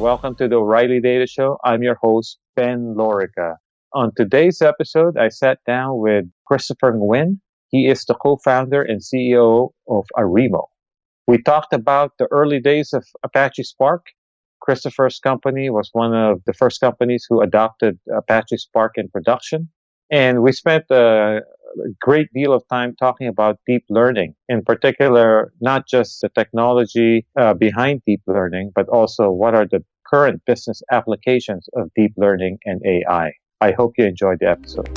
welcome to the O'Reilly Data Show. I'm your host, Ben Lorica. On today's episode, I sat down with Christopher Nguyen. He is the co-founder and CEO of Arimo. We talked about the early days of Apache Spark. Christopher's company was one of the first companies who adopted Apache Spark in production. And we spent a great deal of time talking about deep learning, in particular, not just the technology uh, behind deep learning, but also what are the current business applications of deep learning and AI. I hope you enjoyed the episode.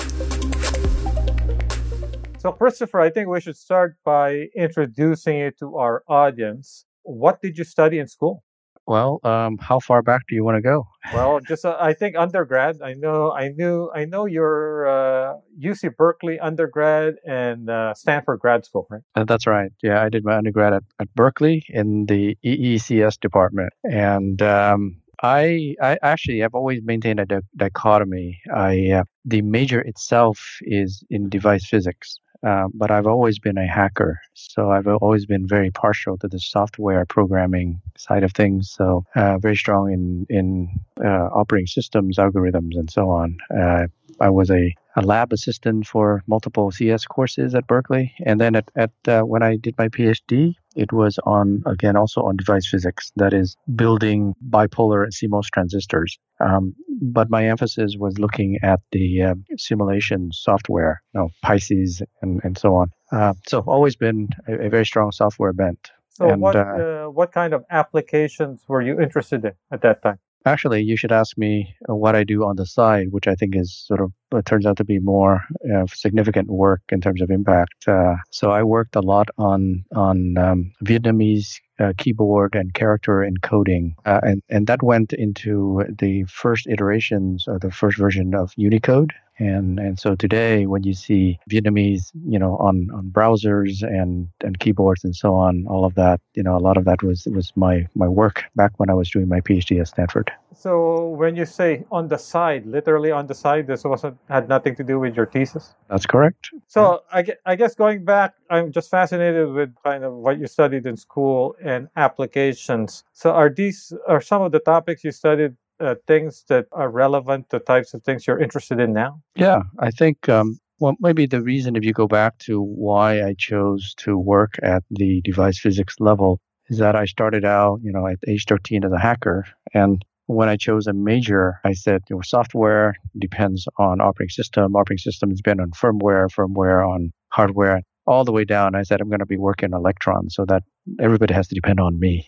So, Christopher, I think we should start by introducing you to our audience. What did you study in school? Well, um, how far back do you want to go? Well, just uh, I think undergrad. I know, I knew, I know you're uh, UC Berkeley undergrad and uh, Stanford grad school, right? Uh, that's right. Yeah, I did my undergrad at, at Berkeley in the EECS department, and um, I, I actually have always maintained a di- dichotomy. I uh, the major itself is in device physics, uh, but I've always been a hacker, so I've always been very partial to the software programming side of things. So uh, very strong in in uh, operating systems, algorithms, and so on. Uh, I was a, a lab assistant for multiple CS courses at Berkeley, and then at, at uh, when I did my PhD, it was on again also on device physics. That is building bipolar CMOS transistors. Um, but my emphasis was looking at the uh, simulation software, you know, Pisces and, and so on. Uh, so always been a, a, very strong software bent. So and, what uh, what kind of applications were you interested in at that time? Actually, you should ask me what I do on the side, which I think is sort of uh, turns out to be more uh, significant work in terms of impact. Uh, so I worked a lot on on um, Vietnamese uh, keyboard and character encoding, uh, and and that went into the first iterations of the first version of Unicode. And and so today, when you see Vietnamese, you know, on, on browsers and, and keyboards and so on, all of that, you know, a lot of that was was my my work back when I was doing my PhD at Stanford. So when you say on the side, literally on the side, this wasn't had nothing to do with your thesis. That's correct. So I, I guess going back, I'm just fascinated with kind of what you studied in school and applications. So are these are some of the topics you studied uh, things that are relevant the types of things you're interested in now? Yeah, I think um, well, maybe the reason, if you go back to why I chose to work at the device physics level, is that I started out, you know, at age 13 as a hacker. And when I chose a major, I said, you know, software depends on operating system. Operating system depend on firmware, firmware on hardware, all the way down. I said, I'm going to be working on Electron so that everybody has to depend on me.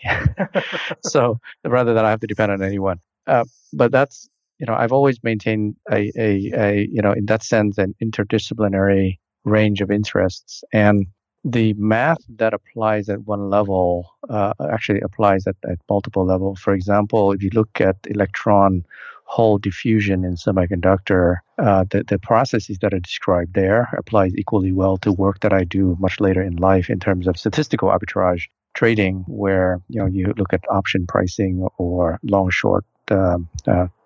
so rather than I have to depend on anyone. Uh, but that's you know I've always maintained a, a, a you know in that sense an interdisciplinary range of interests and the math that applies at one level uh, actually applies at, at multiple levels. For example, if you look at electron hole diffusion in semiconductor, uh, the, the processes that are described there applies equally well to work that I do much later in life in terms of statistical arbitrage trading, where you know you look at option pricing or long short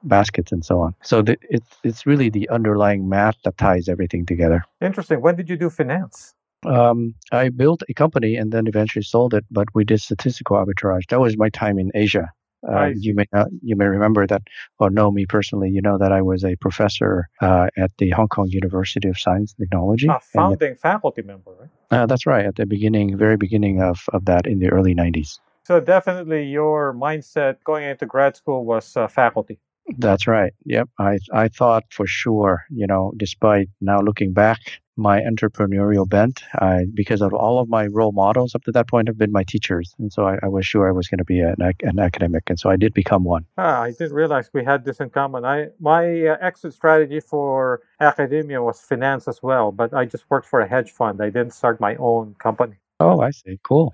baskets and so on. So the, it's it's really the underlying math that ties everything together. Interesting. When did you do finance? Um, I built a company and then eventually sold it, but we did statistical arbitrage. That was my time in Asia. Uh, you may not, you may remember that or know me personally. You know that I was a professor uh, at the Hong Kong University of Science and Technology. A founding faculty member, right? Uh, that's right. At the beginning, very beginning of, of that in the early 90s. So definitely your mindset going into grad school was uh, faculty. That's right. Yep. I I thought for sure, you know, despite now looking back, my entrepreneurial bent, I, because of all of my role models up to that point have been my teachers, and so I, I was sure I was going to be an, an academic, and so I did become one. Ah, I didn't realize we had this in common. I my uh, exit strategy for academia was finance as well, but I just worked for a hedge fund. I didn't start my own company. Oh, I see. Cool.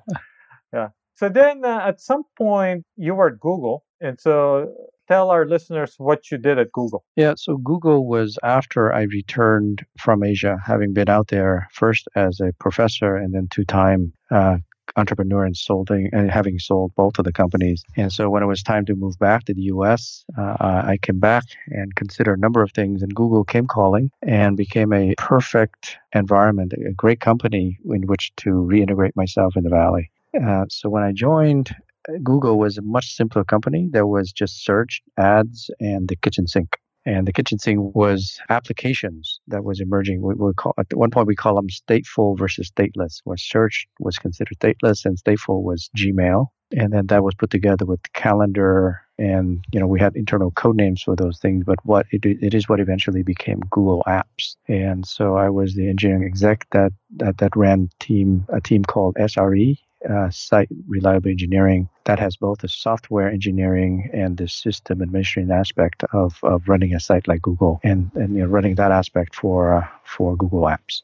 yeah. So then, uh, at some point, you were at Google, and so tell our listeners what you did at Google. Yeah, so Google was after I returned from Asia, having been out there first as a professor and then two-time uh, entrepreneur and sold and having sold both of the companies. And so when it was time to move back to the U.S., uh, I came back and considered a number of things, and Google came calling and became a perfect environment, a great company in which to reintegrate myself in the valley. Uh, so when I joined, Google was a much simpler company. There was just search, ads, and the kitchen sink. And the kitchen sink was applications that was emerging. We, we call, at one point we call them stateful versus stateless, where search was considered stateless and stateful was Gmail. And then that was put together with calendar, and you know we had internal code names for those things. But what it, it is what eventually became Google Apps. And so I was the engineering exec that that, that ran team a team called SRE, uh, site reliable engineering that has both the software engineering and the system administration aspect of, of running a site like Google and, and you know, running that aspect for uh, for Google Apps.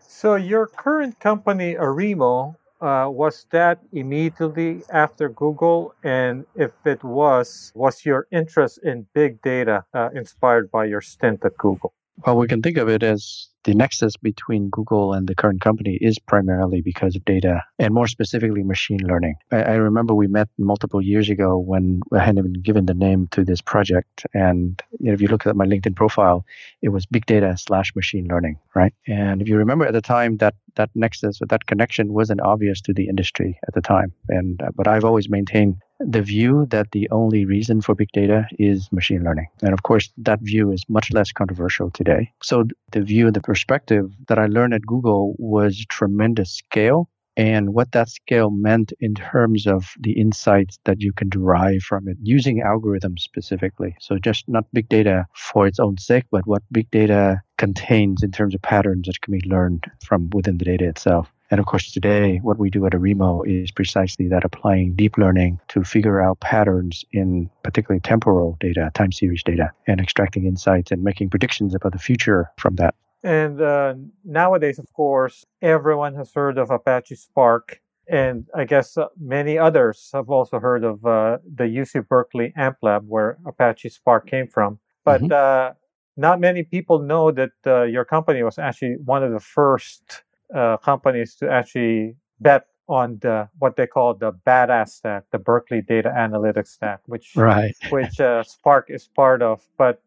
So your current company, Arimo, uh, was that immediately after Google? And if it was, was your interest in big data uh, inspired by your stint at Google? Well, we can think of it as the nexus between Google and the current company is primarily because of data and more specifically machine learning. I, I, remember we met multiple years ago when I hadn't even given the name to this project. And you know, if you look at my LinkedIn profile, it was big data slash machine learning, right? And if you remember at the time that that nexus or that connection wasn't obvious to the industry at the time. And but I've always maintained the view that the only reason for big data is machine learning. And of course, that view is much less controversial today. So the view, the perspective that I learned at Google was tremendous scale and what that scale meant in terms of the insights that you can derive from it using algorithms specifically. So just not big data for its own sake, but what big data contains in terms of patterns that can be learned from within the data itself. And of course, today, what we do at Arimo is precisely that applying deep learning to figure out patterns in particularly temporal data, time series data, and extracting insights and making predictions about the future from that. And uh, nowadays, of course, everyone has heard of Apache Spark. And I guess uh, many others have also heard of uh, the UC Berkeley AMP Lab, where Apache Spark came from. But mm-hmm. Uh, not many people know that uh, your company was actually one of the first uh, companies to actually bet on the what they call the badass stack, the Berkeley Data Analytics stack, which right. which Spark is part of. But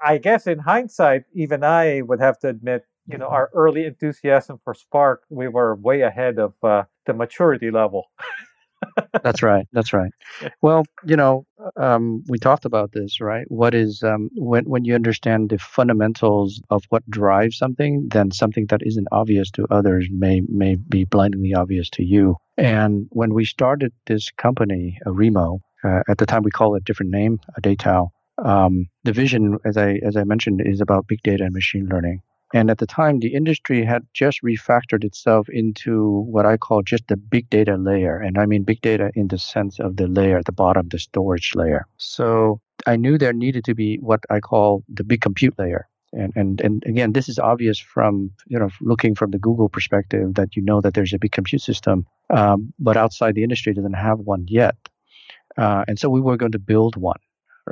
I guess in hindsight, even I would have to admit, you know, our early enthusiasm for Spark, we were way ahead of uh, the maturity level. that's right. That's right. Well, you know, um, we talked about this, right? What is um, when when you understand the fundamentals of what drives something, then something that isn't obvious to others may may be blindingly obvious to you. And when we started this company, Arimo, uh, at the time we call it a different name, Adatao, um, the vision, as I as I mentioned, is about big data and machine learning. And at the time, the industry had just refactored itself into what I call just the big data layer. And I mean big data in the sense of the layer the bottom, the storage layer. So I knew there needed to be what I call the big compute layer. And, and, and again, this is obvious from, you know, looking from the Google perspective that you know that there's a big compute system, um, but outside the industry doesn't have one yet. Uh, and so we were going to build one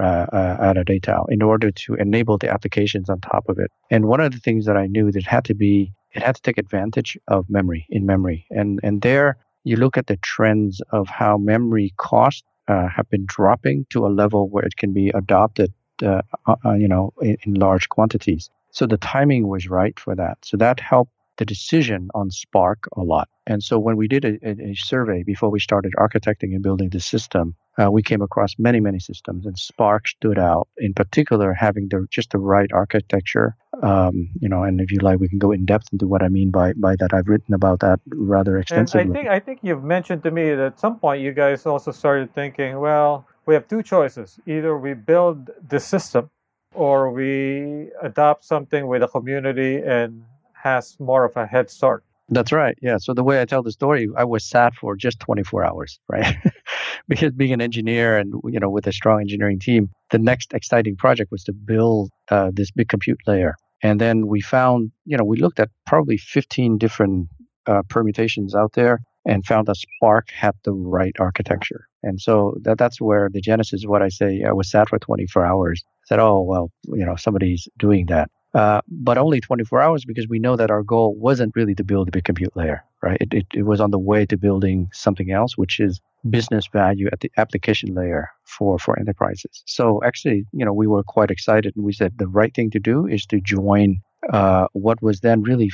uh, uh, out of Datao in order to enable the applications on top of it. And one of the things that I knew that had to be it had to take advantage of memory in memory. And and there you look at the trends of how memory costs uh, have been dropping to a level where it can be adopted, uh, uh you know, in, in, large quantities. So the timing was right for that. So that helped the decision on Spark a lot. And so when we did a, a, a survey before we started architecting and building the system, uh, we came across many, many systems, and Spark stood out. In particular, having the just the right architecture. Um, you know, and if you like, we can go in depth into what I mean by by that. I've written about that rather extensively. And I think I think you've mentioned to me that at some point you guys also started thinking, well, we have two choices: either we build the system, or we adopt something with a community and has more of a head start. That's right. Yeah. So the way I tell the story, I was sat for just 24 hours, right? because being an engineer and you know with a strong engineering team, the next exciting project was to build uh, this big compute layer. And then we found, you know, we looked at probably 15 different uh, permutations out there and found that Spark had the right architecture. And so that, that's where the genesis what I say, I was sat for 24 hours. I said, oh, well, you know, somebody's doing that. Uh, but only 24 hours because we know that our goal wasn't really to build a big compute layer, right? It, it, it, was on the way to building something else, which is business value at the application layer for, for enterprises. So actually, you know, we were quite excited and we said the right thing to do is to join uh, what was then really,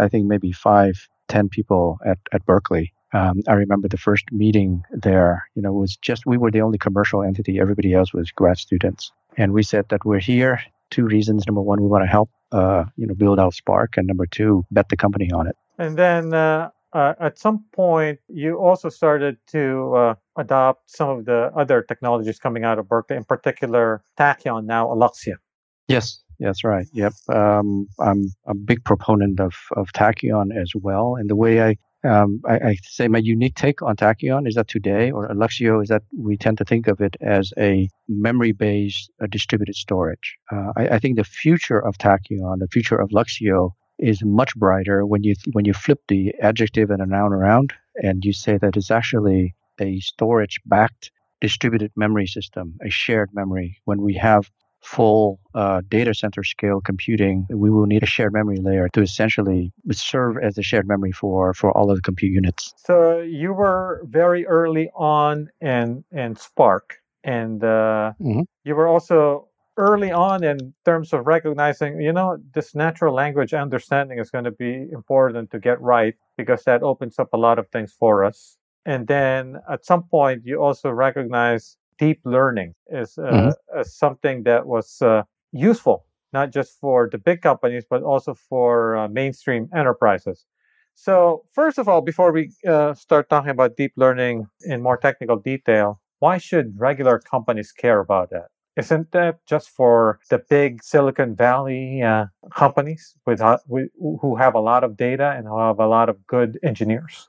I think maybe five, ten people at, at Berkeley Um, I remember the first meeting there, you know, was just, we were the only commercial entity. Everybody else was grad students. And we said that we're here. Two reasons. Number one, we want to help, uh, you know, build out Spark. And number two, bet the company on it. And then uh, uh, at some point, you also started to uh, adopt some of the other technologies coming out of Berkeley, in particular Tachyon, now Alluxio. Yes, that's right. Yep. Um, I'm a big proponent of, of Tachyon as well. And the way I, um, I, I, say my unique take on Tachyon is that today, or Alluxio, is that we tend to think of it as a memory based uh, distributed storage. Uh, I, I, think the future of Tachyon, the future of Alluxio, is much brighter when you when you flip the adjective and a noun around and you say that it's actually a storage backed distributed memory system, a shared memory. When we have full uh, data center scale computing, we will need a shared memory layer to essentially serve as a shared memory for, for all of the compute units. So you were very early on in, in Spark, and uh, mm-hmm. you were also early on in terms of recognizing, you know, this natural language understanding is going to be important to get right because that opens up a lot of things for us. And then at some point, you also recognize deep learning is uh, mm-hmm. uh, something that was uh, useful, not just for the big companies, but also for uh, mainstream enterprises. So, first of all, before we uh, start talking about deep learning in more technical detail, why should regular companies care about that? Isn't that just for the big Silicon Valley uh, companies with, uh, with, who have a lot of data and who have a lot of good engineers?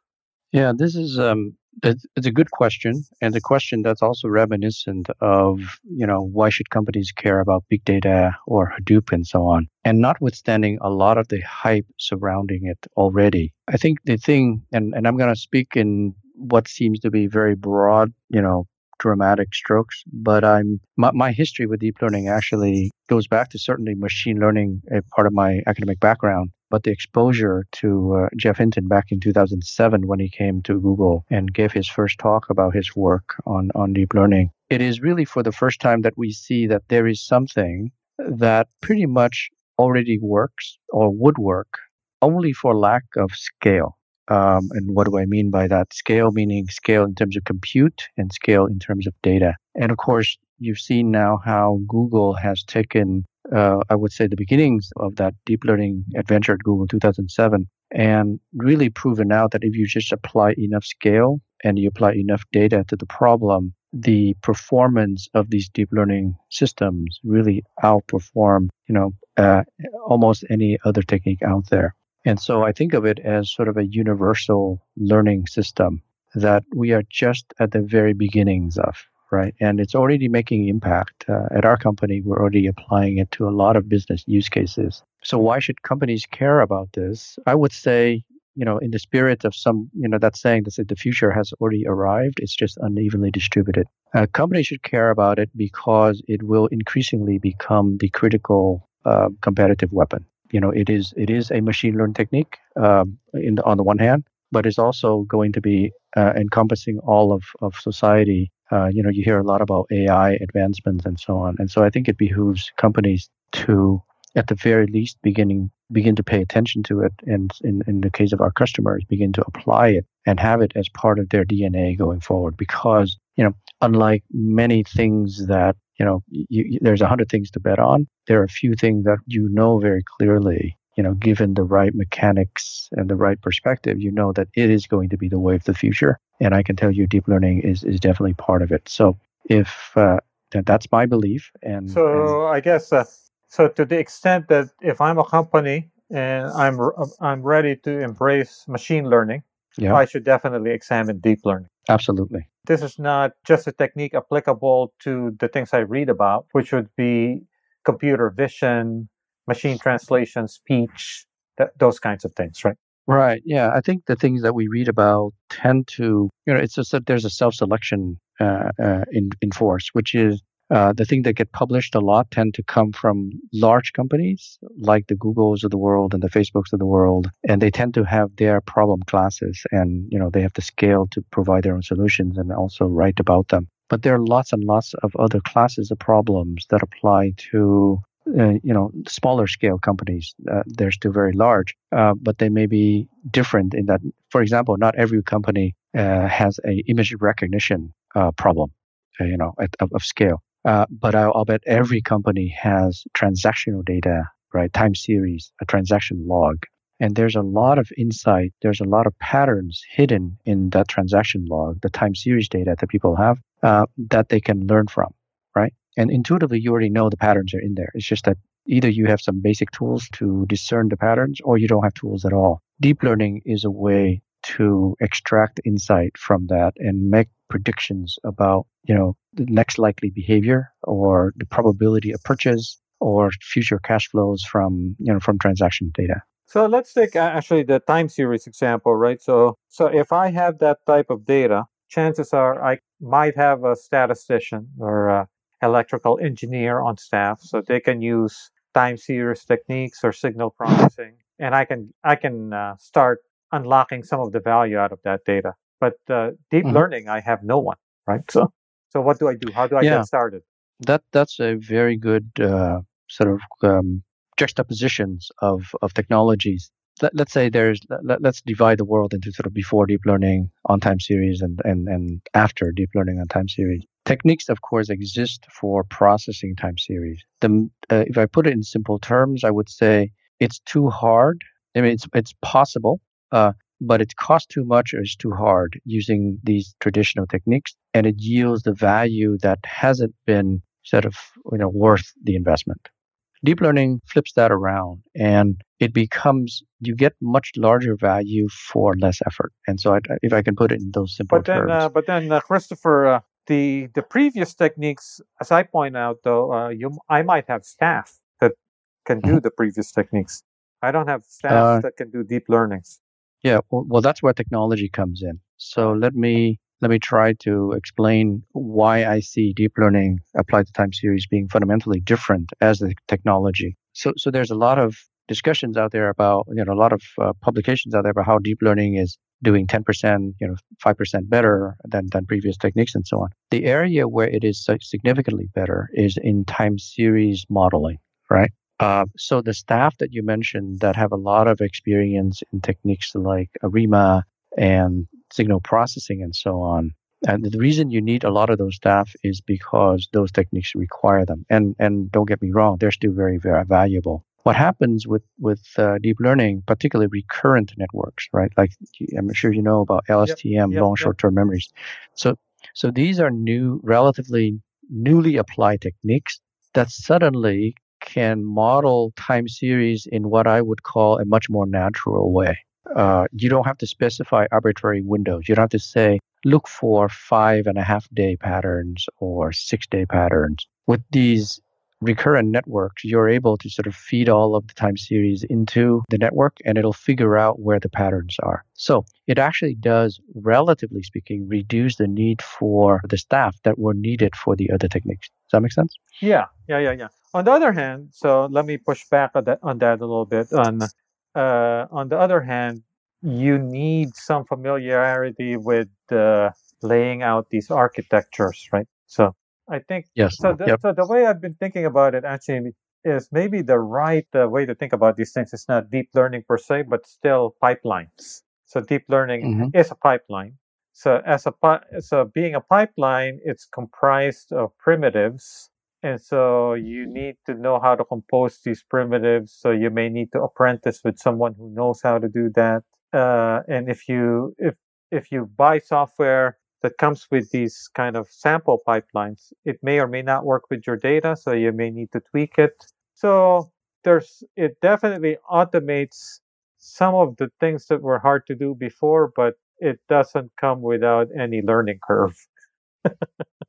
Yeah, this is um, it's a good question, and a question that's also reminiscent of you know why should companies care about big data or Hadoop and so on. And notwithstanding a lot of the hype surrounding it already, I think the thing, and and I'm going to speak in what seems to be very broad, you know, dramatic strokes, but I'm my, my, history with deep learning actually goes back to certainly machine learning, a part of my academic background. But the exposure to uh, Geoff Hinton back in 2007 when he came to Google and gave his first talk about his work on, on deep learning, it is really for the first time that we see that there is something that pretty much already works or would work only for lack of scale. Um, and what do I mean by that? Scale meaning scale in terms of compute and scale in terms of data. And of course, you've seen now how Google has taken, uh, I would say, the beginnings of that deep learning adventure at Google 2007 and really proven out that if you just apply enough scale and you apply enough data to the problem, the performance of these deep learning systems really outperform, you know, uh, almost any other technique out there. And so I think of it as sort of a universal learning system that we are just at the very beginnings of, right? And it's already making impact. Uh, at our company, we're already applying it to a lot of business use cases. So why should companies care about this? I would say, you know, in the spirit of some, you know, that saying that the future has already arrived, it's just unevenly distributed. Uh, companies should care about it because it will increasingly become the critical uh, competitive weapon you know it is it is a machine learning technique um, in the, on the one hand, but it's also going to be uh, encompassing all of of society. Uh, you know, you hear a lot about AI advancements and so on, and so I think it behooves companies to, at the very least, beginning begin to pay attention to it, and in in the case of our customers, begin to apply it and have it as part of their DNA going forward. Because you know, unlike many things that you know, you, you, there's a hundred things to bet on. There are a few things that you know very clearly, you know, given the right mechanics and the right perspective, you know that it is going to be the way of the future. And I can tell you deep learning is, is definitely part of it. So if uh, that, that's my belief. And so and, I guess, uh, so to the extent that if I'm a company and I'm, I'm ready to embrace machine learning, yeah. I should definitely examine deep learning. Absolutely. This is not just a technique applicable to the things I read about, which would be computer vision, machine translation, speech, that, those kinds of things, right? Right. Yeah. I think the things that we read about tend to, you know, it's just that there's a self selection uh, uh, in, in force, which is uh, the things that get published a lot tend to come from large companies like the Googles of the world and the Facebooks of the world, and they tend to have their problem classes, and you know they have the scale to provide their own solutions and also write about them. But there are lots and lots of other classes of problems that apply to uh, you know, smaller scale companies. Uh, they're still very large, uh, but they may be different in that, for example, not every company uh, has a image recognition uh, problem, you know, at, of, of scale. but I'll, I'll, bet every company has transactional data, right? Time series, a transaction log. And there's a lot of insight. There's a lot of patterns hidden in that transaction log, the time series data that people have that they can learn from, right? And intuitively, you already know the patterns are in there. It's just that either you have some basic tools to discern the patterns or you don't have tools at all. Deep learning is a way to extract insight from that and make predictions about, you know, the next likely behavior or the probability of purchase or future cash flows from, you know, from transaction data. So let's take actually the time series example, right? So so if I have that type of data, chances are I might have a statistician or a electrical engineer on staff, so they can use time series techniques or signal processing, and I can I can uh, start unlocking some of the value out of that data. But uh, deep mm-hmm. learning, I have no one, right? So so what do I do? How do I yeah. get started? That that's a very good uh, sort of um, juxtapositions of of technologies let, us say there's let, us divide the world into sort of before deep learning on time series and, and, and after deep learning on time series. Techniques, of course, exist for processing time series. The, uh, if I put it in simple terms, I would say it's too hard. I mean, it's it's possible, uh, but it costs too much or it's too hard using these traditional techniques, and it yields the value that hasn't been sort of you know worth the investment. Deep learning flips that around and it becomes, you get much larger value for less effort. And so I, if I can put it in those simple but then, terms. Uh, but then, uh, Christopher, uh, the, the previous techniques, as I point out, though, uh, you, I might have staff that can do mm-hmm. the previous techniques. I don't have staff uh, that can do deep learnings. Yeah, well, well, that's where technology comes in. So let me let me try to explain why I see deep learning applied to time series being fundamentally different as the technology. So, so there's a lot of discussions out there about, you know, a lot of uh, publications out there about how deep learning is doing 10%, you know, 5% better than, than previous techniques and so on. The area where it is significantly better is in time series modeling, right? Uh, so the staff that you mentioned that have a lot of experience in techniques like ARIMA and signal processing and so on. And the reason you need a lot of those staff is because those techniques require them. And and don't get me wrong, they're still very very valuable. What happens with with uh, deep learning, particularly recurrent networks, right? Like I'm sure you know about LSTM, yep, yep, long short-term memories. So so these are new, relatively newly applied techniques that suddenly can model time series in what I would call a much more natural way uh, you don't have to specify arbitrary windows. You don't have to say, look for five and a half day patterns or six day patterns. With these recurrent networks, you're able to sort of feed all of the time series into the network and it'll figure out where the patterns are. So it actually does, relatively speaking, reduce the need for the staff that were needed for the other techniques. Does that make sense? Yeah, yeah, yeah, yeah. On the other hand, so let me push back on that, on that a little bit. On uh, on the other hand, you need some familiarity with uh, laying out these architectures, right? So I think yes. So the, yep. so the way I've been thinking about it actually is maybe the right uh, way to think about these things is not deep learning per se, but still pipelines. So deep learning mm-hmm. is a pipeline. So as a so being a pipeline, it's comprised of primitives and so you need to know how to compose these primitives. So you may need to apprentice with someone who knows how to do that. Uh, and if you if if you buy software that comes with these kind of sample pipelines, it may or may not work with your data. So you may need to tweak it. So there's it definitely automates some of the things that were hard to do before, but it doesn't come without any learning curve.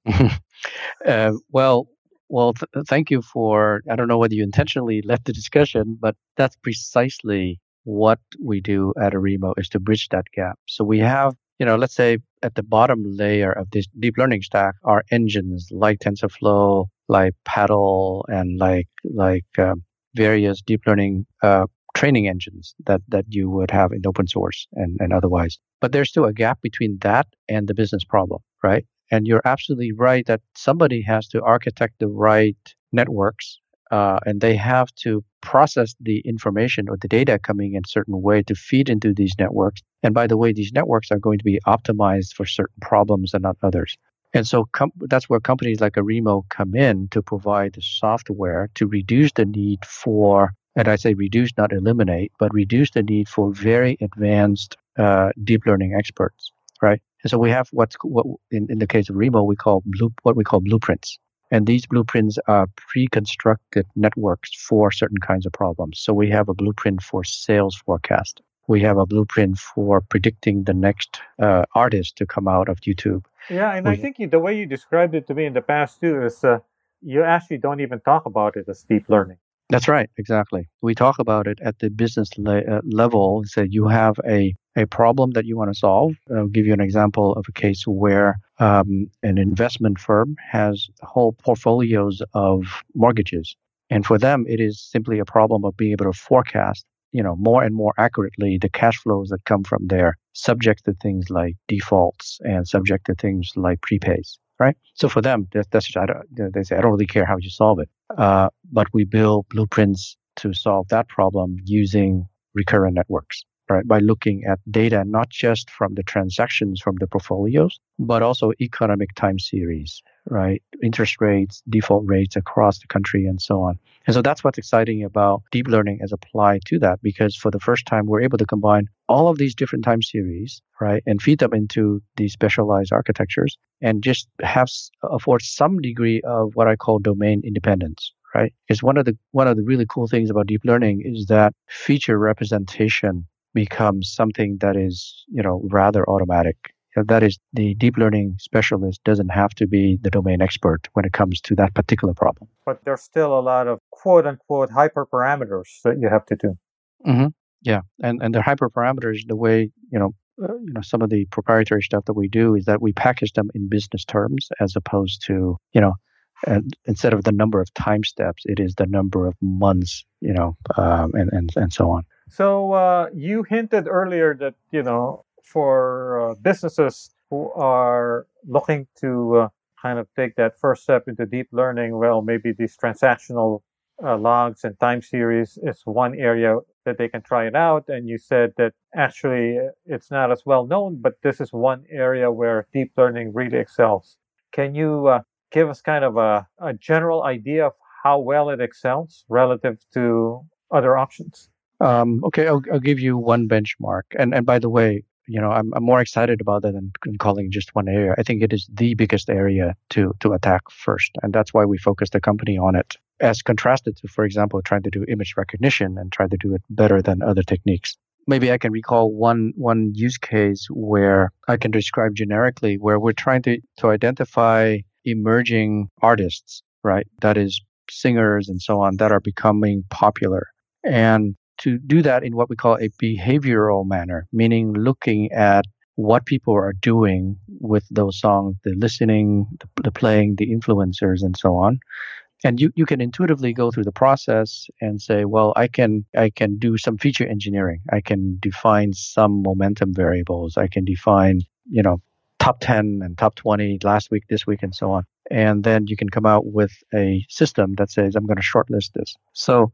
uh, well, well, th- thank you for. I don't know whether you intentionally left the discussion, but that's precisely what we do at Arimo is to bridge that gap. So we have, you know, let's say at the bottom layer of this deep learning stack are engines like TensorFlow, like Paddle, and like like um, various deep learning uh, training engines that that you would have in open source and, and otherwise. But there's still a gap between that and the business problem, right? And you're absolutely right that somebody has to architect the right networks uh, and they have to process the information or the data coming in a certain way to feed into these networks. And by the way, these networks are going to be optimized for certain problems and not others. And so com- that's where companies like Arimo come in to provide the software to reduce the need for, and I say reduce, not eliminate, but reduce the need for very advanced uh, deep learning experts, right? And so we have what's what in, in the case of Arimo we call blue, what we call blueprints. And these blueprints are pre-constructed networks for certain kinds of problems. So we have a blueprint for sales forecast. We have a blueprint for predicting the next uh, artist to come out of YouTube. Yeah, and we, I think the way you described it to me in the past too is uh, you actually don't even talk about it as deep learning. That's right, exactly. We talk about it at the business le- uh, level. So you have a, a problem that you want to solve. I'll give you an example of a case where um, an investment firm has whole portfolios of mortgages. And for them, it is simply a problem of being able to forecast, you know, more and more accurately the cash flows that come from there, subject to things like defaults and subject to things like prepays right? So for them, that, that's just, I don't, they say, I don't really care how you solve it. Uh, but we build blueprints to solve that problem using recurrent networks, right? By looking at data, not just from the transactions from the portfolios, but also economic time series, right? Interest rates, default rates across the country, and so on. And so that's what's exciting about deep learning as applied to that, because for the first time, we're able to combine all of these different time series, right, and feed them into these specialized architectures and just have uh, afford some degree of what I call domain independence, right? Because one of the one of the really cool things about deep learning is that feature representation becomes something that is, you know, rather automatic that is the deep learning specialist doesn't have to be the domain expert when it comes to that particular problem. But there's still a lot of quote unquote hyperparameters that you have to do. Mm-hmm. Yeah, and and the hyperparameters, the way you know, uh, you know, some of the proprietary stuff that we do is that we package them in business terms as opposed to you know, and instead of the number of time steps, it is the number of months, you know, um, and and and so on. So uh, you hinted earlier that you know for uh, businesses who are looking to uh, kind of take that first step into deep learning, well, maybe these transactional uh, logs and time series is one area that they can try it out. And you said that actually it's not as well known, but this is one area where deep learning really excels. Can you uh, give us kind of a, a general idea of how well it excels relative to other options? Um, okay, I'll, I'll, give you one benchmark. And and by the way, you know, I'm, I'm more excited about that than calling just one area. I think it is the biggest area to to attack first, and that's why we focus the company on it. As contrasted to, for example, trying to do image recognition and try to do it better than other techniques. Maybe I can recall one one use case where I can describe generically where we're trying to to identify emerging artists, right? That is singers and so on that are becoming popular. And to do that in what we call a behavioral manner, meaning looking at what people are doing with those songs, the listening, the, the, playing, the influencers, and so on. And you, you can intuitively go through the process and say, well, I can I can do some feature engineering. I can define some momentum variables. I can define, you know, top 10 and top 20 last week, this week, and so on. And then you can come out with a system that says, I'm going to shortlist this. So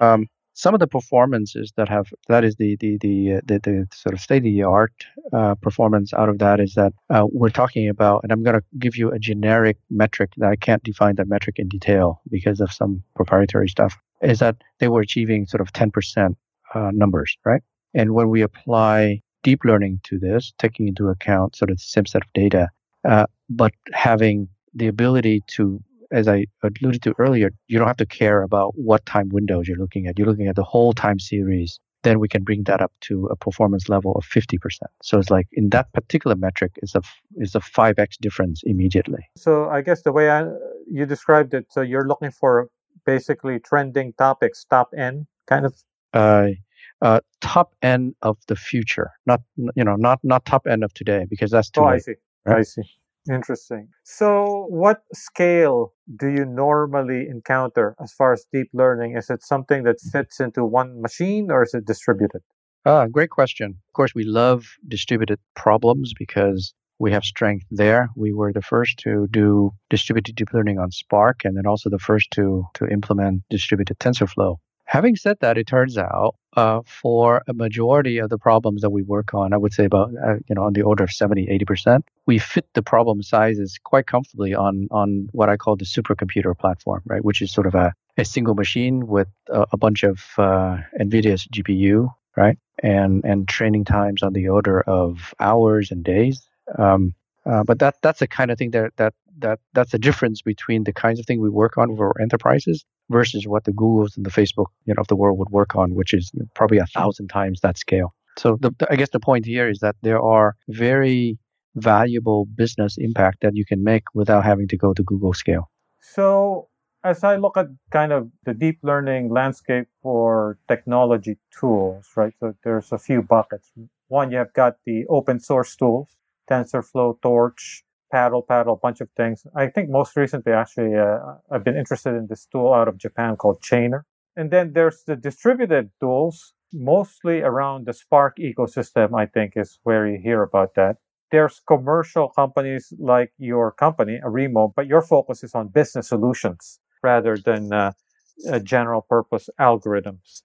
um, some of the performances that have that is the the the uh, the, the sort of state of the art uh, performance out of that is that uh, we're talking about, and I'm going to give you a generic metric that I can't define that metric in detail because of some proprietary stuff. Is that they were achieving sort of 10% uh, numbers, right? And when we apply deep learning to this, taking into account sort of the same set of data, uh, but having the ability to as I alluded to earlier, you don't have to care about what time windows you're looking at. You're looking at the whole time series. Then we can bring that up to a performance level of 50%. So it's like in that particular metric is a is a 5x difference immediately. So I guess the way I, you described it, so you're looking for basically trending topics, top end kind of. Uh, uh, top end of the future, not you know, not not top end of today, because that's too. Oh, late, I see. Right? I see. Interesting. So, what scale do you normally encounter as far as deep learning? Is it something that fits into one machine or is it distributed? Ah, great question. Of course, we love distributed problems because we have strength there. We were the first to do distributed deep learning on Spark, and then also the first to to implement distributed TensorFlow. Having said that, it turns out uh, for a majority of the problems that we work on, I would say about uh, you know on the order of 70, 80 percent, we fit the problem sizes quite comfortably on on what I call the supercomputer platform, right? Which is sort of a, a single machine with a, a bunch of uh, NVIDIA's GPU, right? And and training times on the order of hours and days. Um, uh, but that that's the kind of thing that that that that's the difference between the kinds of thing we work on for enterprises versus what the Googles and the Facebook you know of the world would work on, which is probably a thousand times that scale. So the, I guess the point here is that there are very valuable business impact that you can make without having to go to Google scale. So as I look at kind of the deep learning landscape for technology tools, right? So there's a few buckets. One, you have got the open source tools, TensorFlow, Torch, Paddle, Paddle, a bunch of things. I think most recently, actually, uh, I've been interested in this tool out of Japan called Chainer. And then there's the distributed tools, mostly around the Spark ecosystem, I think is where you hear about that. There's commercial companies like your company, Arimo, but your focus is on business solutions rather than uh, general purpose algorithms.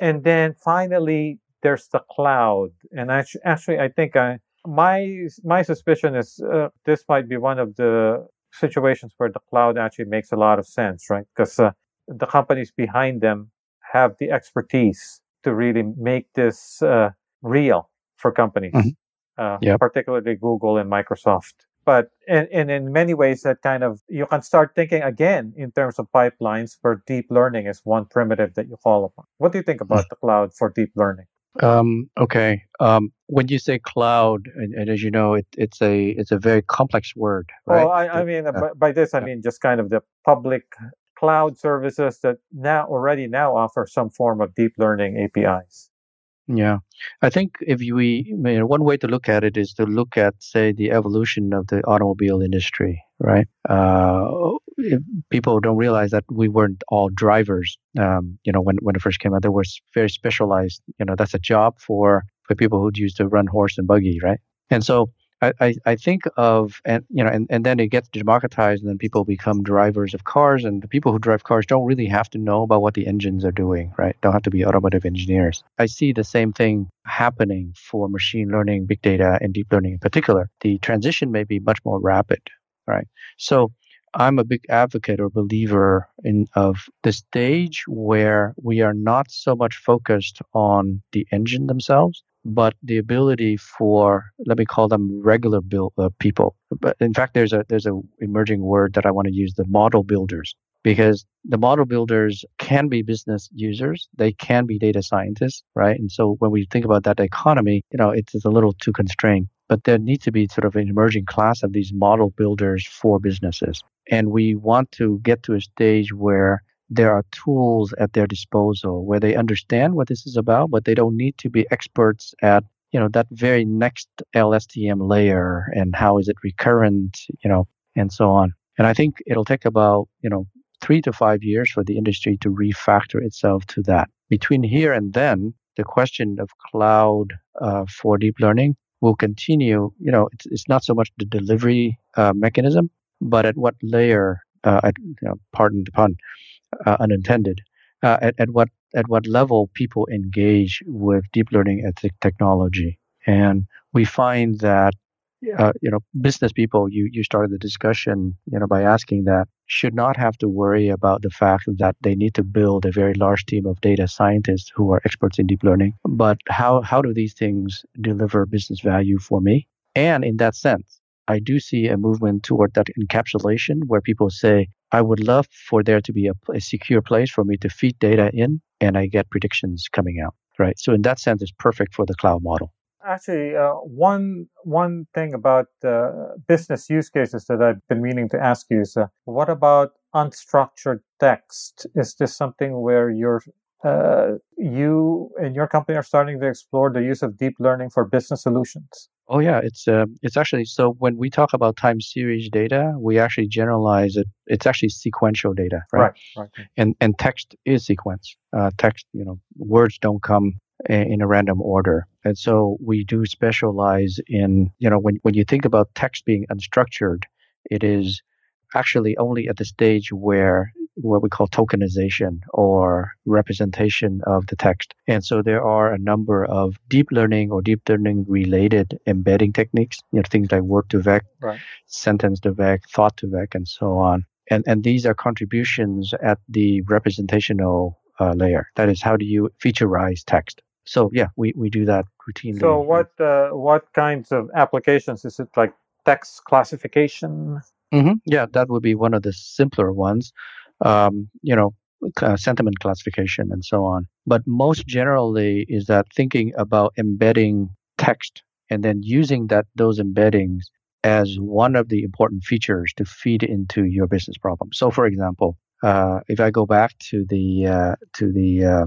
And then finally, there's the cloud. And actually, actually I think I, my my suspicion is uh, this might be one of the situations where the cloud actually makes a lot of sense, right? Because uh, the companies behind them have the expertise to really make this uh, real for companies, mm-hmm. Uh, yep. particularly Google and Microsoft but and, and in many ways that kind of you can start thinking again in terms of pipelines for deep learning is one primitive that you call upon what do you think about the cloud for deep learning um, okay um, when you say cloud and, and, as you know it, it's a it's a very complex word right? well i, I mean uh, by, by, this i mean just kind of the public cloud services that now already now offer some form of deep learning apis yeah, I think if we, you know, one way to look at it is to look at, say, the evolution of the automobile industry, right? Uh, people don't realize that we weren't all drivers. Um, you know, when when it first came out, there was very specialized. You know, that's a job for for people who used to run horse and buggy, right? And so I, I, think of and you know and, and then it gets democratized and then people become drivers of cars and the people who drive cars don't really have to know about what the engines are doing right? Don't have to be automotive engineers. I see the same thing happening for machine learning big data and deep learning in particular. The transition may be much more rapid right? So i'm a big advocate or believer in of the stage where we are not so much focused on the engine themselves but the ability for let me call them regular build, uh, people. But in fact there's a there's a emerging word that i want to use the model builders because the model builders can be business users they can be data scientists right? And so when we think about that economy you know it's, it's a little too constrained. But there needs to be sort of an emerging class of these model builders for businesses. And we want to get to a stage where there are tools at their disposal where they understand what this is about, but they don't need to be experts at you know that very next LSTM layer and how is it recurrent, you know, and so on. And I think it'll take about you know three to five years for the industry to refactor itself to that. Between here and then, the question of cloud uh, for deep learning will continue. You know, it's, it's not so much the delivery uh, mechanism, but at what layer, uh, at, you know, pardon the pun, uh, unintended. Uh, at, at what at what level people engage with deep learning as technology, and we find that uh, you know business people you you started the discussion you know by asking that should not have to worry about the fact that they need to build a very large team of data scientists who are experts in deep learning. But how how do these things deliver business value for me? And in that sense I do see a movement toward that encapsulation where people say, I would love for there to be a, a, secure place for me to feed data in and I get predictions coming out, right? So in that sense, it's perfect for the cloud model. Actually, uh, one one thing about uh, business use cases that I've been meaning to ask you is, uh, what about unstructured text? Is this something where you're uh, you and your company are starting to explore the use of deep learning for business solutions? Oh yeah, it's uh, it's actually so when we talk about time series data, we actually generalize it. It's actually sequential data, right? Right. right. And and text is sequence. Uh, text, you know, words don't come in a random order. And so we do specialize in, you know, when, when you think about text being unstructured, it is actually only at the stage where what we call tokenization or representation of the text. And so there are a number of deep learning or deep learning related embedding techniques, you know, things like word to vec, right. sentence to vec, thought to vec, and so on. And, and these are contributions at the representational uh, layer. That is, how do you featureize text? So yeah, we, we do that routinely. So what uh, what kinds of applications is it like text classification? Mm-hmm. Yeah, that would be one of the simpler ones. Um, you know, uh, sentiment classification and so on. But most generally is that thinking about embedding text and then using that those embeddings as one of the important features to feed into your business problem. So, for example, uh, if I go back to the uh, to the uh,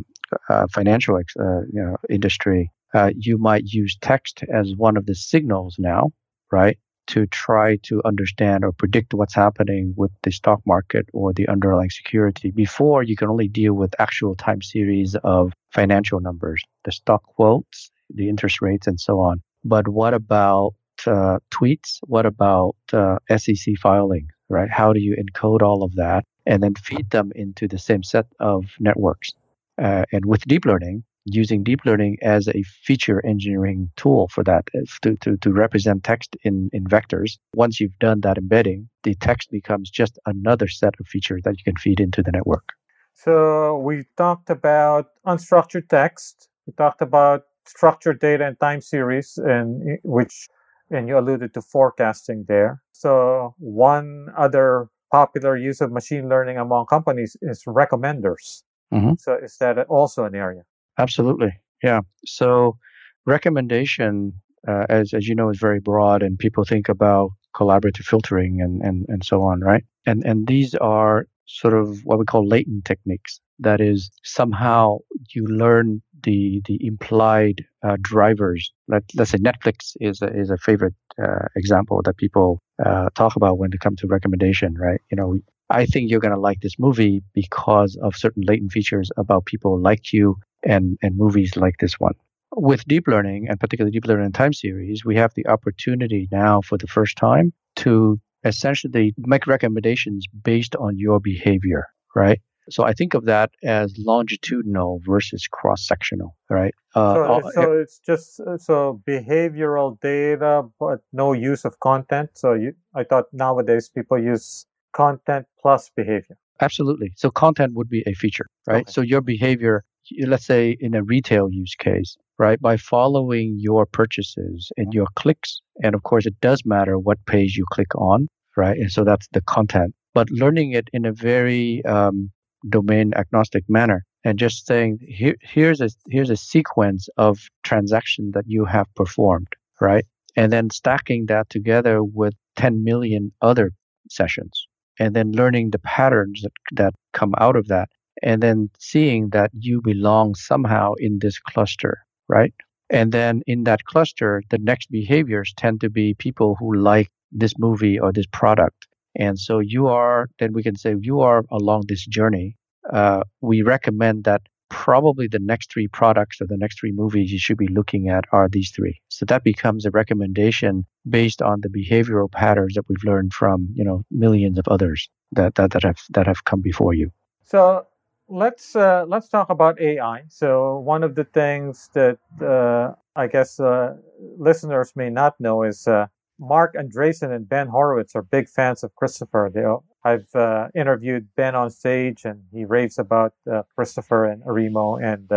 uh financial uh, you know, industry, you might use text as one of the signals now, right? To try to understand or predict what's happening with the stock market or the underlying security. Before, you can only deal with actual time series of financial numbers, the stock quotes, the interest rates, and so on. But what about uh, tweets? What about uh, SEC filing? Right? How do you encode all of that and then feed them into the same set of networks? Uh, and with deep learning, using deep learning as a feature engineering tool for that uh, to, to, to represent text in, in vectors. Once you've done that embedding, the text becomes just another set of features that you can feed into the network. So we talked about unstructured text. We talked about structured data and time series, and which and you alluded to forecasting there. So one other popular use of machine learning among companies is recommenders. Mm-hmm. So is that also an area? Absolutely. Yeah. So recommendation, uh, as, as you know, is very broad and people think about collaborative filtering and, and, and so on, right? And, and these are sort of what we call latent techniques. That is somehow you learn the the implied uh, drivers. Let, let's say Netflix is a, is a favorite uh, example that people uh, talk about when it comes to recommendation, right? You know, I think you're going to like this movie because of certain latent features about people like you and, and movies like this one. With deep learning, and particularly deep learning time series, we have the opportunity now for the first time to essentially make recommendations based on your behavior, right? So I think of that as longitudinal versus cross-sectional, right? Uh, so, so it's just uh, so behavioral data, but no use of content. So you, I thought nowadays people use content plus behavior. Absolutely. So content would be a feature, right? Okay. So your behavior, let's say in a retail use case, right? By following your purchases and your clicks, and of course it does matter what page you click on, right? And so that's the content. But learning it in a very um, domain agnostic manner and just saying here, here's a here's a sequence of transactions that you have performed, right? And then stacking that together with 10 million other sessions, and then learning the patterns that, that come out of that, and then seeing that you belong somehow in this cluster, right? And then in that cluster, the next behaviors tend to be people who like this movie or this product. And so you are, then we can say you are along this journey. Uh, we recommend that probably the next three products or the next three movies you should be looking at are these three. So that becomes a recommendation based on the behavioral patterns that we've learned from, you know, millions of others that, that, that have that have come before you. So let's uh, let's talk about AI. So one of the things that uh, I guess uh, listeners may not know is uh, Marc Andreessen and Ben Horowitz are big fans of Christopher. They, I've uh, interviewed Ben on stage, and he raves about uh, Christopher and Arimo, and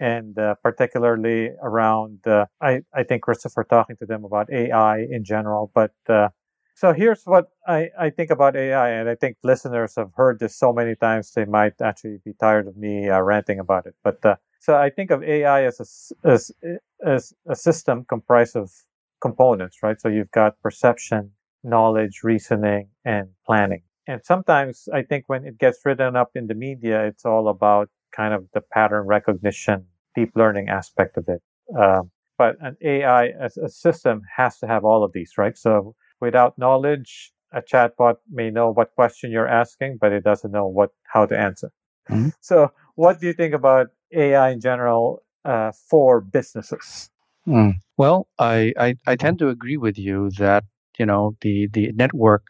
and particularly around I I think Christopher talking to them about AI in general, but so here's what I, I think about AI, and I think listeners have heard this so many times they might actually be tired of me uh, ranting about it. But uh, so I think of AI as a, as, as a system comprised of components, right? So you've got perception, knowledge, reasoning, and planning. And sometimes I think when it gets written up in the media, it's all about kind of the pattern recognition, deep learning aspect of it. Um, but an AI as a system has to have all of these, right? So Without knowledge, a chatbot may know what question you're asking, but it doesn't know what how to answer. Mm-hmm. So, what do you think about AI in general uh, for businesses? Mm. Well, I, I, I tend to agree with you that you know the the network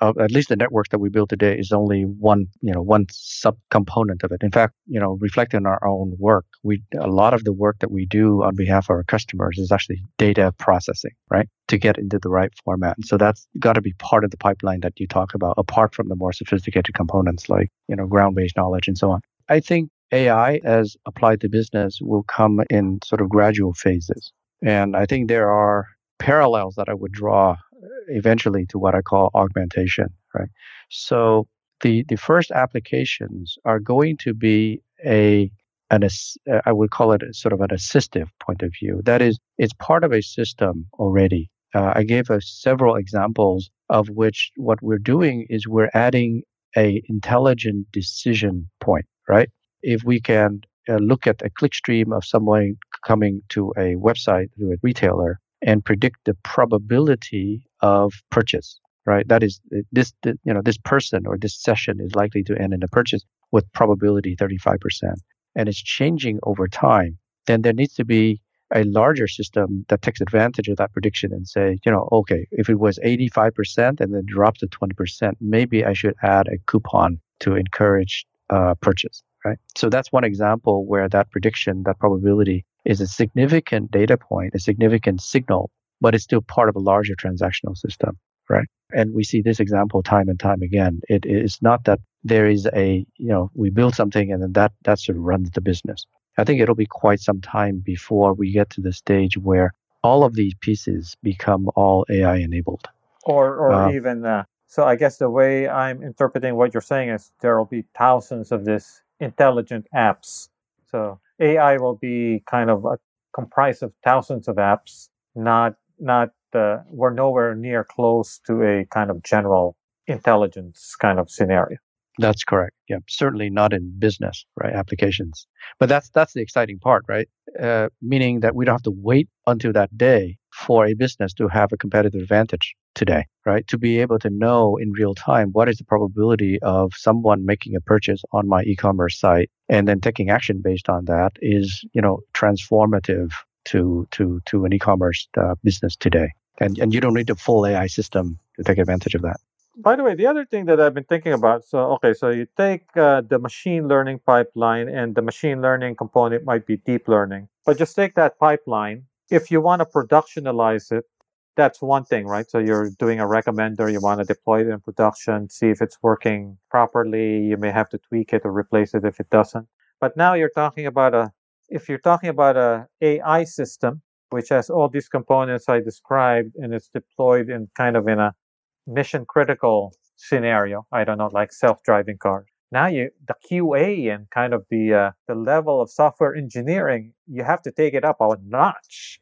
uh, at least the network that we build today is only one you know one subcomponent of it. In fact you know reflecting on our own work we a lot of the work that we do on behalf of our customers is actually data processing right? To get into the right format. And so that's got to be part of the pipeline that you talk about apart from the more sophisticated components like you know ground based knowledge and so on. I think ai as applied to business will come in sort of gradual phases. And i think there are parallels that i would draw eventually to what I call augmentation, right? So the the first applications are going to be a an I would call it sort of an assistive point of view. That is, it's part of a system already. Uh, I gave us several examples of which what we're doing is we're adding a intelligent decision point, right? If we can uh, look at a clickstream of someone coming to a website to a retailer and predict the probability of purchase right? That is this you know this person or this session is likely to end in a purchase with probability 35% and it's changing over time. Then there needs to be a larger system that takes advantage of that prediction and say you know okay if it was 85% and then drops to 20% maybe i should add a coupon to encourage uh, purchase right? So that's one example where that prediction that probability is a significant data point a significant signal but it's still part of a larger transactional system, right? And we see this example time and time again. It is not that there is a, you know, we build something and then that, that sort of runs the business. I think it'll be quite some time before we get to the stage where all of these pieces become all AI enabled. Or, or uh, even, uh, so I guess the way I'm interpreting what you're saying is there will be thousands of these intelligent apps. So AI will be kind of a, comprised of thousands of apps, not not uh, we're nowhere near close to a kind of general intelligence kind of scenario. That's correct. Yeah, certainly not in business, right? Applications, but that's that's the exciting part, right? Uh, meaning that we don't have to wait until that day for a business to have a competitive advantage today, right? To be able to know in real time what is the probability of someone making a purchase on my e-commerce site and then taking action based on that is, you know, transformative to to to an e-commerce uh, business today, and and you don't need a full AI system to take advantage of that. By the way, the other thing that I've been thinking about, so okay, so you take uh, the machine learning pipeline, and the machine learning component might be deep learning, but just take that pipeline. If you want to productionalize it, that's one thing, right? So you're doing a recommender, you want to deploy it in production, see if it's working properly. You may have to tweak it or replace it if it doesn't. But now you're talking about a if you're talking about a AI system, which has all these components I described and it's deployed in kind of in a mission critical scenario, I don't know, like self-driving cars. Now you, the QA and kind of the, uh, the level of software engineering, you have to take it up a notch.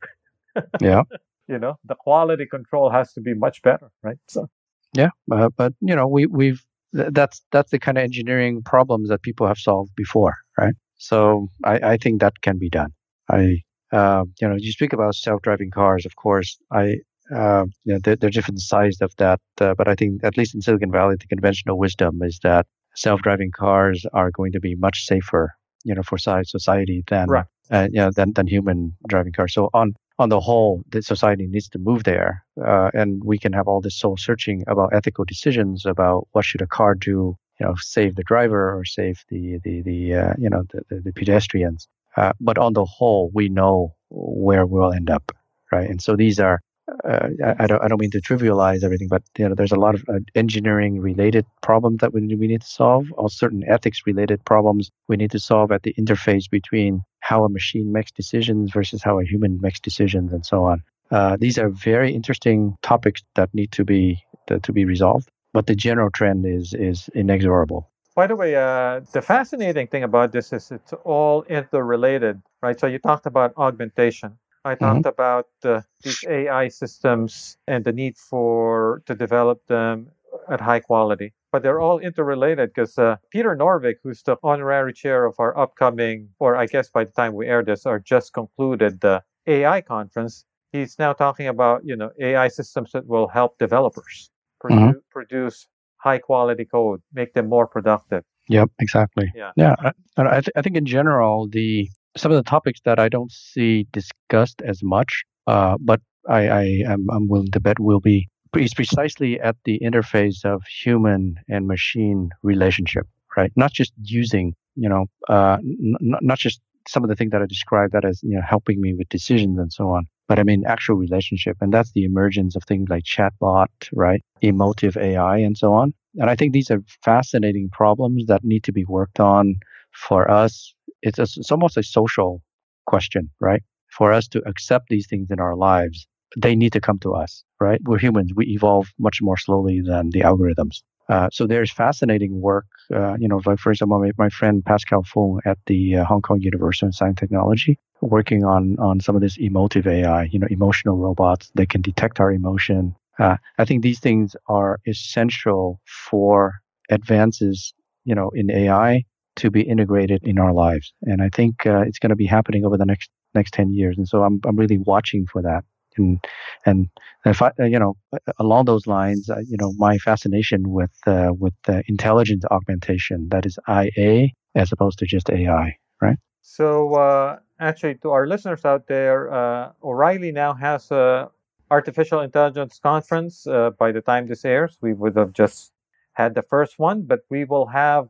yeah. you know, the quality control has to be much better, right? So. Yeah, uh, but you know, we we've that's that's the kind of engineering problems that people have solved before, right? So I, I think that can be done. I, uh, you know, you speak about self-driving cars. Of course, I, uh, you know, they're, they're different size of that, uh, but I think at least in Silicon Valley, the conventional wisdom is that self-driving cars are going to be much safer, you know, for society than, right. uh, you know, than than human driving cars. So on on the whole, the society needs to move there, uh, and we can have all this soul searching about ethical decisions about what should a car do you know save the driver or save the the the uh, you know the, the, the pedestrians. Uh, but on the whole, we know where we'll end up, right? And so these are. Uh, I, I, don't. I don't mean to trivialize everything, but you know, there's a lot of uh, engineering-related problems that we, we need to solve, or certain ethics-related problems we need to solve at the interface between how a machine makes decisions versus how a human makes decisions, and so on. Uh, these are very interesting topics that need to be to be resolved but the general trend is is inexorable. By the way, uh, the fascinating thing about this is it's all interrelated, right? So you talked about augmentation. I talked mm-hmm. about uh, these AI systems and the need for to develop them at high quality. But they're all interrelated because uh, Peter Norvig, who's the honorary chair of our upcoming, or I guess by the time we air this, our just concluded the AI conference, he's now talking about you know AI systems that will help developers produ- mm-hmm. produce high quality code, make them more productive. Yep, exactly. Yeah, yeah. I, I, th- I think in general, the some of the topics that I don't see discussed as much, uh, but I, I am I'm willing to bet will be is precisely at the interface of human and machine relationship, right? Not just using, you know, uh, n- not just some of the things that I described that as you know helping me with decisions and so on, but I mean actual relationship, and that's the emergence of things like chatbot, right, emotive AI, and so on. And I think these are fascinating problems that need to be worked on for us. It's, a, it's almost a social question, right? For us to accept these things in our lives, they need to come to us, right? We're humans. We evolve much more slowly than the algorithms. Uh, so there's fascinating work. Uh, you know, like for example, my, my friend Pascale Fung at the uh, Hong Kong University of Science and Technology, working on on some of this emotive AI. You know, emotional robots. that can detect our emotion. Uh, I think these things are essential for advances. You know, in AI to be integrated in our lives, and I think uh, it's going to be happening over the next next ten years. And so I'm I'm really watching for that and and if I, you know along those lines, uh, you know my fascination with uh, with uh, intelligence augmentation that is IA as opposed to just AI, right? So uh, actually, to our listeners out there, uh, O'Reilly now has a artificial intelligence conference. Uh, by the time this airs, we would have just had the first one, but we will have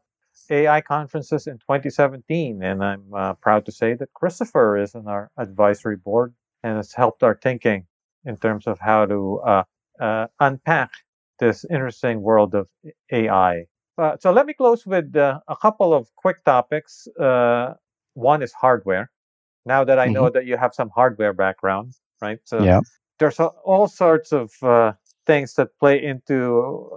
AI conferences in 2017, and I'm proud to say that Christopher is in our advisory board and has helped our thinking in terms of how to uh, uh, unpack this interesting world of AI. Uh, so let me close with uh, a couple of quick topics. Uh, one is hardware. Now that I mm-hmm. know that you have some hardware background, right? So yeah. there's all sorts of uh, things that play into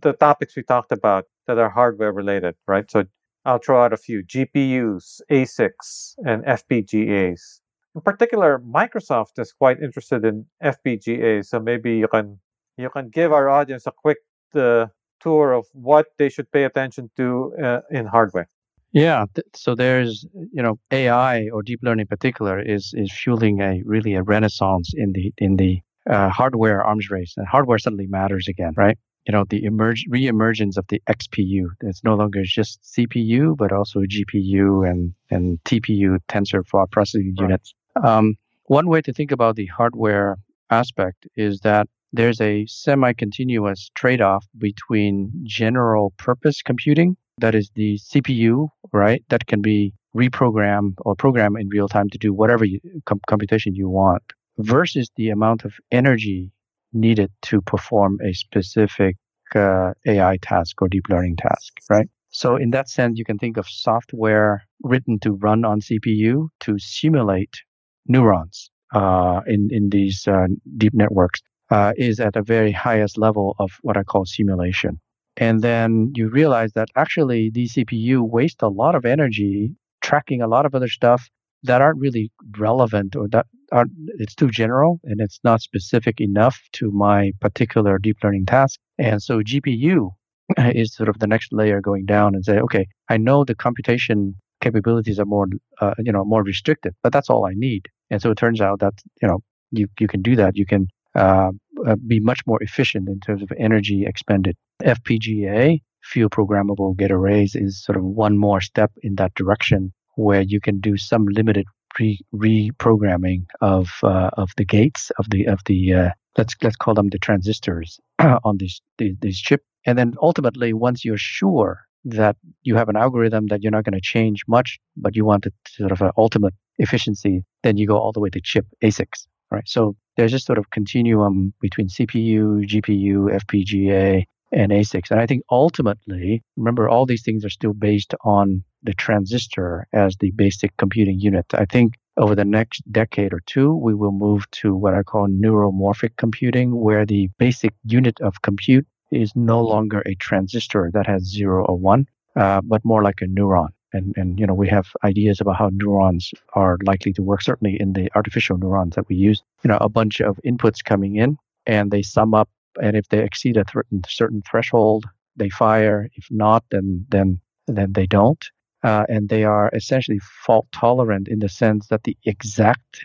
the topics we talked about that are hardware related, right? So I'll throw out a few GPUs, ASICs, and FPGAs in particular, Microsoft is quite interested in FPGA. So maybe you can you can give our audience a quick uh, tour of what they should pay attention to uh, in hardware. Yeah, so there's you know AI or deep learning in particular is is fueling a really a renaissance in the in the uh, hardware arms race, and hardware suddenly matters again, right? You know the emerge re-emergence of the XPU. It's no longer just CPU, but also GPU and and TPU, tensor processing right. units. Um, one way to think about the hardware aspect is that there's a semi continuous trade off between general purpose computing, that is the CPU, right? That can be reprogrammed or programmed in real time to do whatever you, com- computation you want, versus the amount of energy needed to perform a specific uh, AI task or deep learning task, right? So in that sense, you can think of software written to run on CPU to simulate neurons uh, in in these uh, deep networks uh, is at the very highest level of what I call simulation. And then you realize that actually the CPU waste a lot of energy tracking a lot of other stuff that aren't really relevant or that aren't it's too general and it's not specific enough to my particular deep learning task. And so GPU is sort of the next layer going down and say, okay, I know the computation capabilities are more, uh, you know, more restricted, but that's all I need. And so it turns out that you know you you can do that. You can uh, uh, be much more efficient in terms of energy expended. FPGA, field programmable gate arrays, is sort of one more step in that direction where you can do some limited re- reprogramming of uh, of the gates of the of the uh, let's let's call them the transistors on this, these these chip. And then ultimately, once you're sure that you have an algorithm that you're not going to change much, but you want it sort of an ultimate efficiency, then you go all the way to chip ASICs, right? So there's this sort of continuum between CPU, GPU, FPGA, and ASICs. And I think ultimately, remember, all these things are still based on the transistor as the basic computing unit. I think over the next decade or two, we will move to what I call neuromorphic computing, where the basic unit of compute is no longer a transistor that has zero or one, uh, but more like a neuron. And, and, you know, we have ideas about how neurons are likely to work, certainly in the artificial neurons that we use, you know, a bunch of inputs coming in and they sum up. And if they exceed a th- certain threshold, they fire. If not, then, then, then they don't. Uh, and they are essentially fault tolerant in the sense that the exact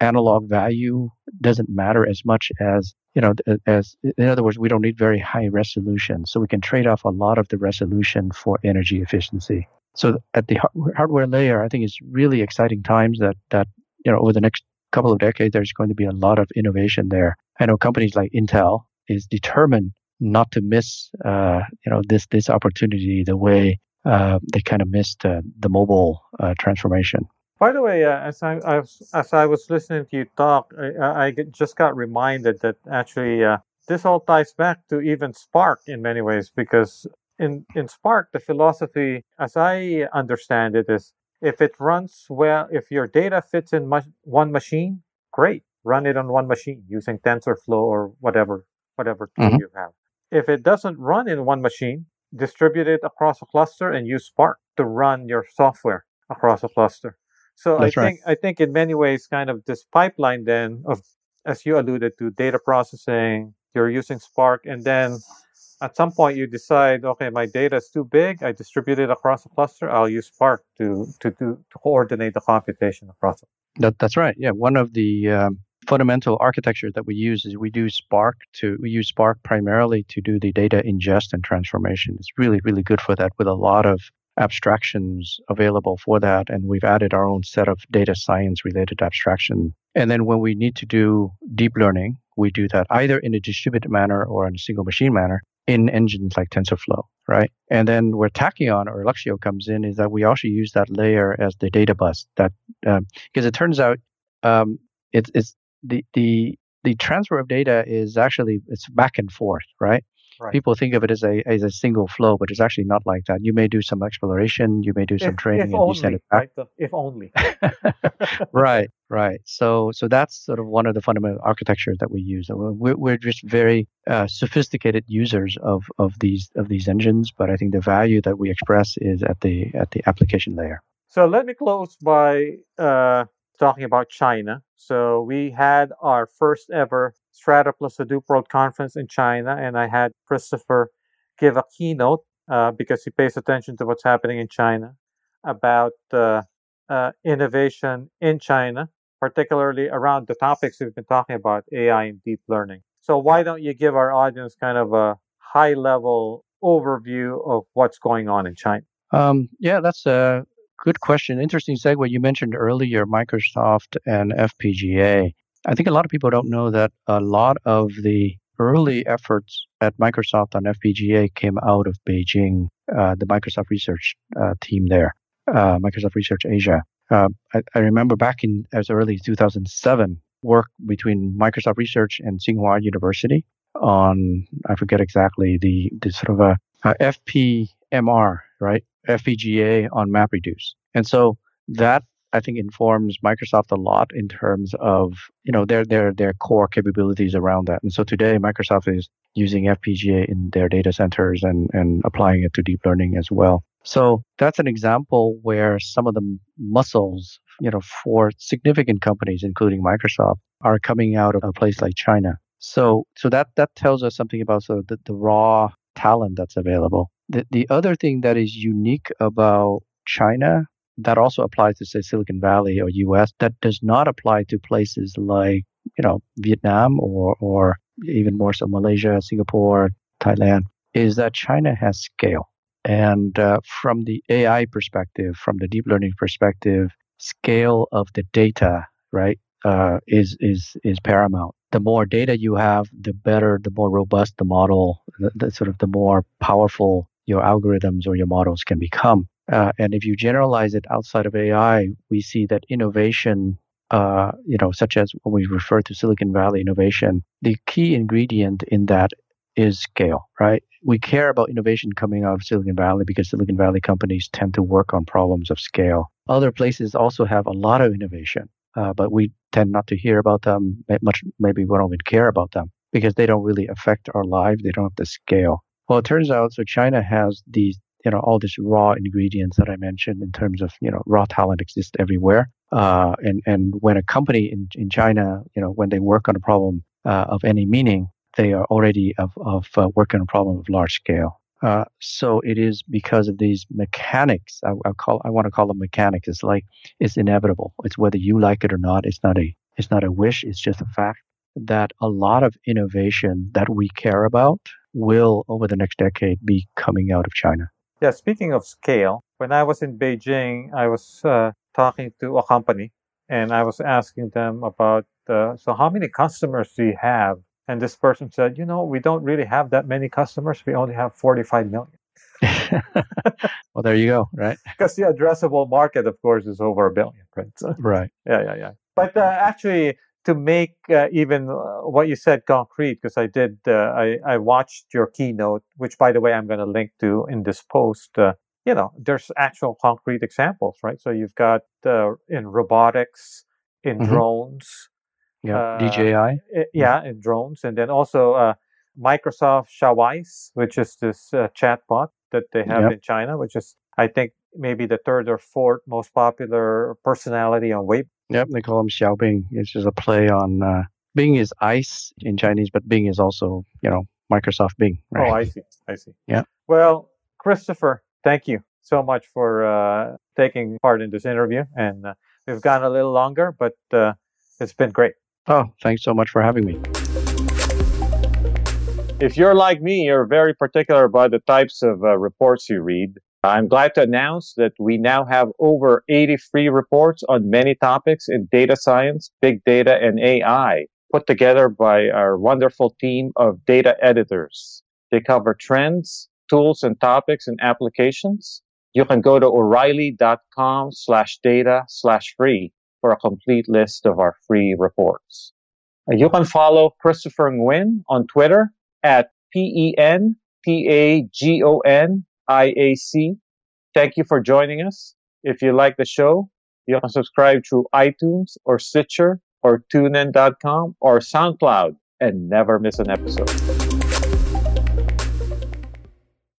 analog value doesn't matter as much as you know as in other words we don't need very high resolution so we can trade off a lot of the resolution for energy efficiency So at the hardware layer, I think it's really exciting times that that you know over the next couple of decades, there's going to be a lot of innovation there. I know companies like Intel is determined not to miss uh, you know this this opportunity the way uh, they kind of missed uh, the mobile uh, transformation. By the way, uh, as I, as I was listening to you talk, I, I just got reminded that actually uh, this all ties back to even Spark in many ways because in in Spark the philosophy, as I understand it, is if it runs well, if your data fits in one machine, great, run it on one machine using TensorFlow or whatever whatever tool mm-hmm. you have. If it doesn't run in one machine, distribute it across a cluster and use Spark to run your software across a cluster. So That's I think. I think in many ways, kind of this pipeline then of as you alluded to data processing, you're using Spark, and then at some point you decide, okay, my data is too big. I distribute it across a cluster. I'll use Spark to to to, to coordinate the computation across it. That, that's right. Yeah, one of the um, fundamental architecture that we use is we do Spark to we use Spark primarily to do the data ingest and transformation. It's really really good for that with a lot of abstractions available for that and we've added our own set of data science related abstraction. And then when we need to do deep learning, we do that either in a distributed manner or in a single machine manner in engines like TensorFlow, right? And then where Tachyon or Alluxio comes in is that we also use that layer as the data bus that um, because it turns out um, it's the the the transfer of data is actually it's back and forth, right? Right. People think of it as a as a single flow, but it's actually not like that. You may do some exploration, you may do some if, training, if and only, you send it back. Right? If only. right, right. So so that's sort of one of the fundamental architectures that we use. We're, we're just very uh, sophisticated users of of these of these engines, but I think the value that we express is at the at the application layer. So let me close by uh, talking about China. So we had our first ever Strata plus Hadoop World Conference in China, and I had Christopher give a keynote uh, because he pays attention to what's happening in China about uh, uh, innovation in China, particularly around the topics we've been talking about, AI and deep learning. So why don't you give our audience kind of a high level overview of what's going on in China? Um, yeah, that's a good question. Interesting segue. You mentioned earlier Microsoft and FPGA. I think a lot of people don't know that a lot of the early efforts at Microsoft on FPGA came out of Beijing, uh, the Microsoft research uh, team there, uh, Microsoft Research Asia. Uh, I, I, remember back in as early as 2007, work between Microsoft Research and Tsinghua University on I forget exactly the the sort of a, a FPMR, right? FPGA on MapReduce, and so that I think informs Microsoft a lot in terms of you know their their their core capabilities around that. And so today Microsoft is using FPGA in their data centers and and applying it to deep learning as well. So that's an example where some of the muscles, you know, for significant companies, including Microsoft, are coming out of a place like China. So so that that tells us something about so the, the raw talent that's available. The the other thing that is unique about China that also applies to say Silicon Valley or US that does not apply to places like you know Vietnam or or even more so Malaysia, Singapore, Thailand is that China has scale. And uh, from the AI perspective, from the deep learning perspective, scale of the data, right, uh, is is is paramount. The more data you have, the better, the more robust the model, the, the sort of the more powerful your algorithms or your models can become. Uh, and if you generalize it outside of AI, we see that innovation, uh, you know, such as when we refer to Silicon Valley innovation, the key ingredient in that is scale, right? We care about innovation coming out of Silicon Valley because Silicon Valley companies tend to work on problems of scale. Other places also have a lot of innovation, uh, but we tend not to hear about them much. Maybe we don't even care about them because they don't really affect our lives. They don't have the scale. Well, it turns out so China has these you know all these raw ingredients that I mentioned in terms of you know raw talent exists everywhere. Uh, and and when a company in, in China, you know, when they work on a problem uh, of any meaning, they are already of of uh, working on a problem of large scale. Uh, so it is because of these mechanics. I, I call I want to call them mechanics. It's like it's inevitable. It's whether you like it or not. It's not a it's not a wish. It's just a fact that a lot of innovation that we care about will over the next decade be coming out of China. Yeah, speaking of scale, when I was in Beijing, I was uh, talking to a company and I was asking them about, uh, so how many customers do you have? And this person said, you know, we don't really have that many customers. We only have 45 million. well, there you go, right? Because the addressable market, of course, is over a billion, right? So, right. Yeah, yeah, yeah. But uh, actually, to make uh, even uh, what you said concrete, because I did, uh, I, I watched your keynote, which, by the way, I'm going to link to in this post. Uh, you know, there's actual concrete examples, right? So you've got uh, in robotics, in mm-hmm. drones. Yeah, DJI. yeah, in drones. And then also Microsoft Xiaoice, which is this chatbot that they have yep. in China, which is, I think, maybe the third or fourth most popular personality on Weibo. Yep, they call him Xiao Bing. It's just a play on uh, Bing is ice in Chinese, but Bing is also, you know, Microsoft Bing. Right? Oh, I see. I see. Yeah. Well, Christopher, thank you so much for uh, taking part in this interview. And uh, we've gone a little longer, but uh, it's been great. Oh, thanks so much for having me. If you're like me, you're very particular about the types of uh, reports you read. I'm glad to announce that we now have over 80 free reports on many topics in data science, big data, and AI, put together by our wonderful team of data editors. They cover trends, tools, and topics and applications. You can go to o'reilly.com slash data slash free for a complete list of our free reports. You can follow Christopher Nguyen on Twitter at P-E-N-T-A-G-O-N IAC. Thank you for joining us. If you like the show, you can subscribe through iTunes or Stitcher or TuneIn.com or SoundCloud and never miss an episode.